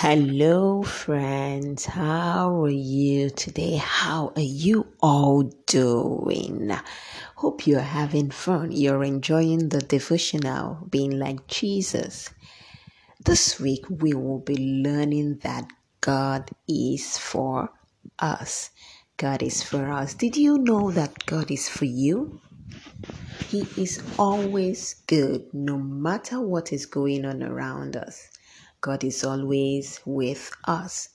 Hello, friends. How are you today? How are you all doing? Hope you're having fun. You're enjoying the devotional, being like Jesus. This week, we will be learning that God is for us. God is for us. Did you know that God is for you? He is always good, no matter what is going on around us. God is always with us.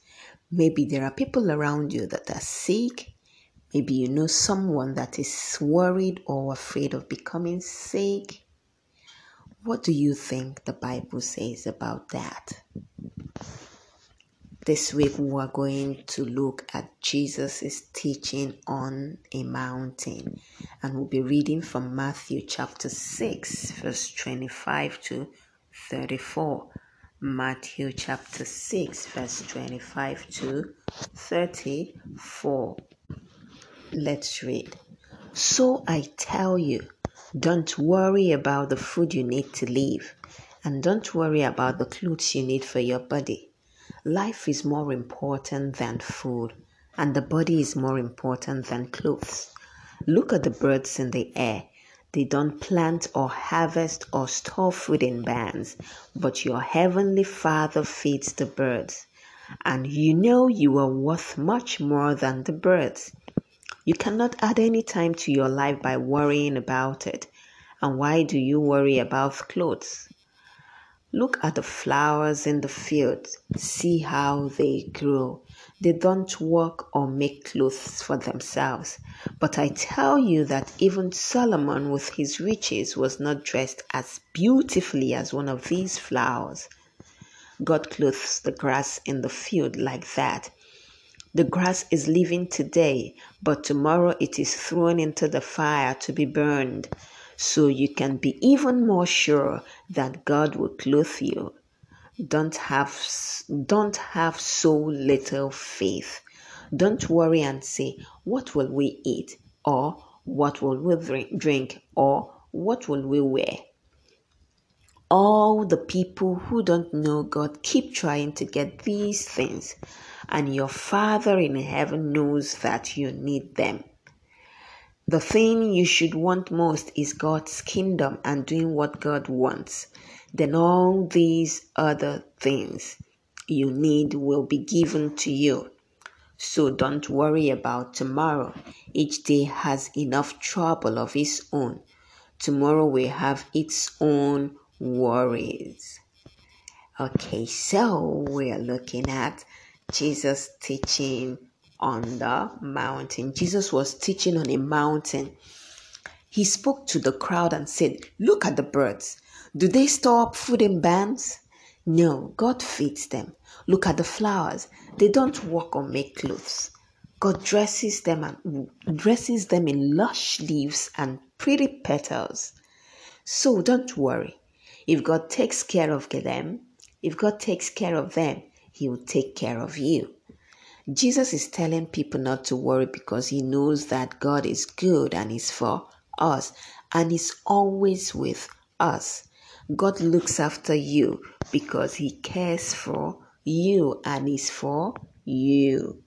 Maybe there are people around you that are sick. Maybe you know someone that is worried or afraid of becoming sick. What do you think the Bible says about that? This week we are going to look at Jesus' teaching on a mountain and we'll be reading from Matthew chapter 6, verse 25 to 34. Matthew chapter 6, verse 25 to 34. Let's read. So I tell you, don't worry about the food you need to live, and don't worry about the clothes you need for your body. Life is more important than food, and the body is more important than clothes. Look at the birds in the air. They don't plant or harvest or store food in barns, but your heavenly Father feeds the birds. And you know you are worth much more than the birds. You cannot add any time to your life by worrying about it. And why do you worry about clothes? Look at the flowers in the field. See how they grow. They don't work or make clothes for themselves. But I tell you that even Solomon, with his riches, was not dressed as beautifully as one of these flowers. God clothes the grass in the field like that. The grass is living today, but tomorrow it is thrown into the fire to be burned so you can be even more sure that God will clothe you. Don't have don't have so little faith. Don't worry and say, what will we eat or what will we drink or what will we wear? All the people who don't know God keep trying to get these things, and your Father in heaven knows that you need them. The thing you should want most is God's kingdom and doing what God wants. Then all these other things you need will be given to you. So don't worry about tomorrow. Each day has enough trouble of its own. Tomorrow will have its own worries. Okay, so we're looking at Jesus teaching on the mountain. Jesus was teaching on a mountain. He spoke to the crowd and said, Look at the birds. Do they store up food in barns? No, God feeds them. Look at the flowers. They don't work or make clothes. God dresses them and dresses them in lush leaves and pretty petals. So don't worry. If God takes care of them, if God takes care of them, He will take care of you. Jesus is telling people not to worry because he knows that God is good and is for us and is always with us. God looks after you because he cares for you and is for you.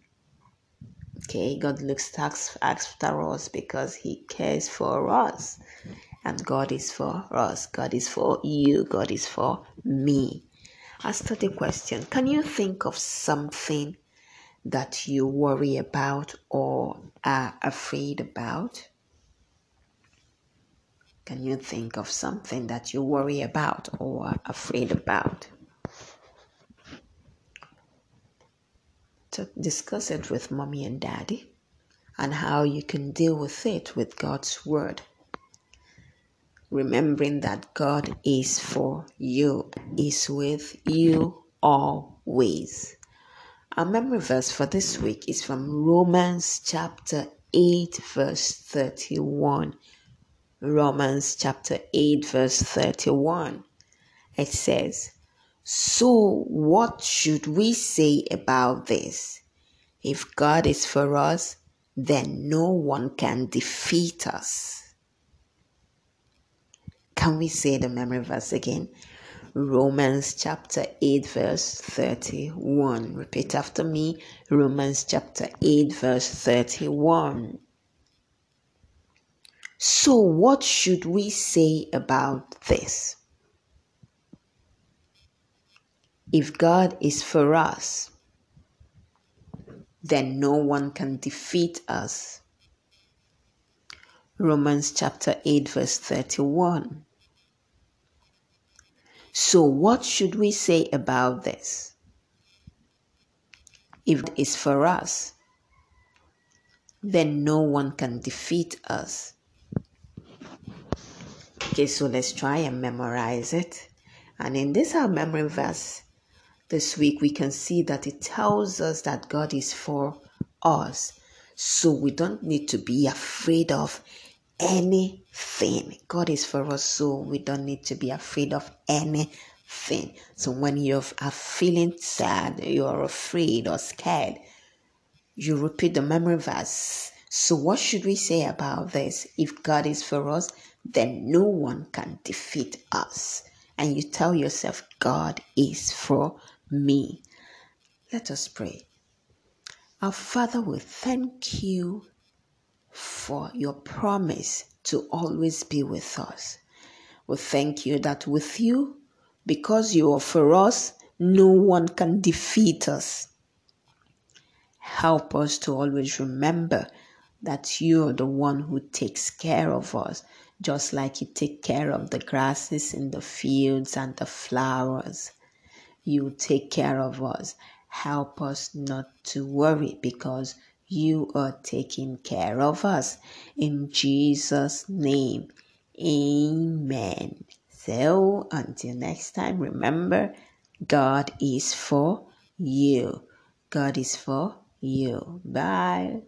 Okay, God looks after us because he cares for us. And God is for us. God is for you. God is for me. Ask the question Can you think of something that you worry about or are afraid about? Can you think of something that you worry about or are afraid about? To discuss it with mommy and daddy and how you can deal with it with God's word. Remembering that God is for you, is with you always. Our memory verse for this week is from Romans chapter 8, verse 31. Romans chapter 8, verse 31. It says, So what should we say about this? If God is for us, then no one can defeat us. Can we say the memory verse again? Romans chapter 8, verse 31. Repeat after me Romans chapter 8, verse 31. So, what should we say about this? If God is for us, then no one can defeat us. Romans chapter 8, verse 31. So, what should we say about this? If it is for us, then no one can defeat us. Okay, so let's try and memorize it. And in this our memory verse this week, we can see that it tells us that God is for us. So we don't need to be afraid of anything. God is for us, so we don't need to be afraid of anything. So when you are feeling sad, you're afraid or scared, you repeat the memory verse. So, what should we say about this? If God is for us, then no one can defeat us. And you tell yourself, God is for me. Let us pray. Our Father, we thank you for your promise to always be with us. We thank you that with you, because you are for us, no one can defeat us. Help us to always remember that you are the one who takes care of us, just like you take care of the grasses in the fields and the flowers. You take care of us. Help us not to worry because you are taking care of us. In Jesus' name, amen. So until next time, remember God is for you. God is for you. Bye.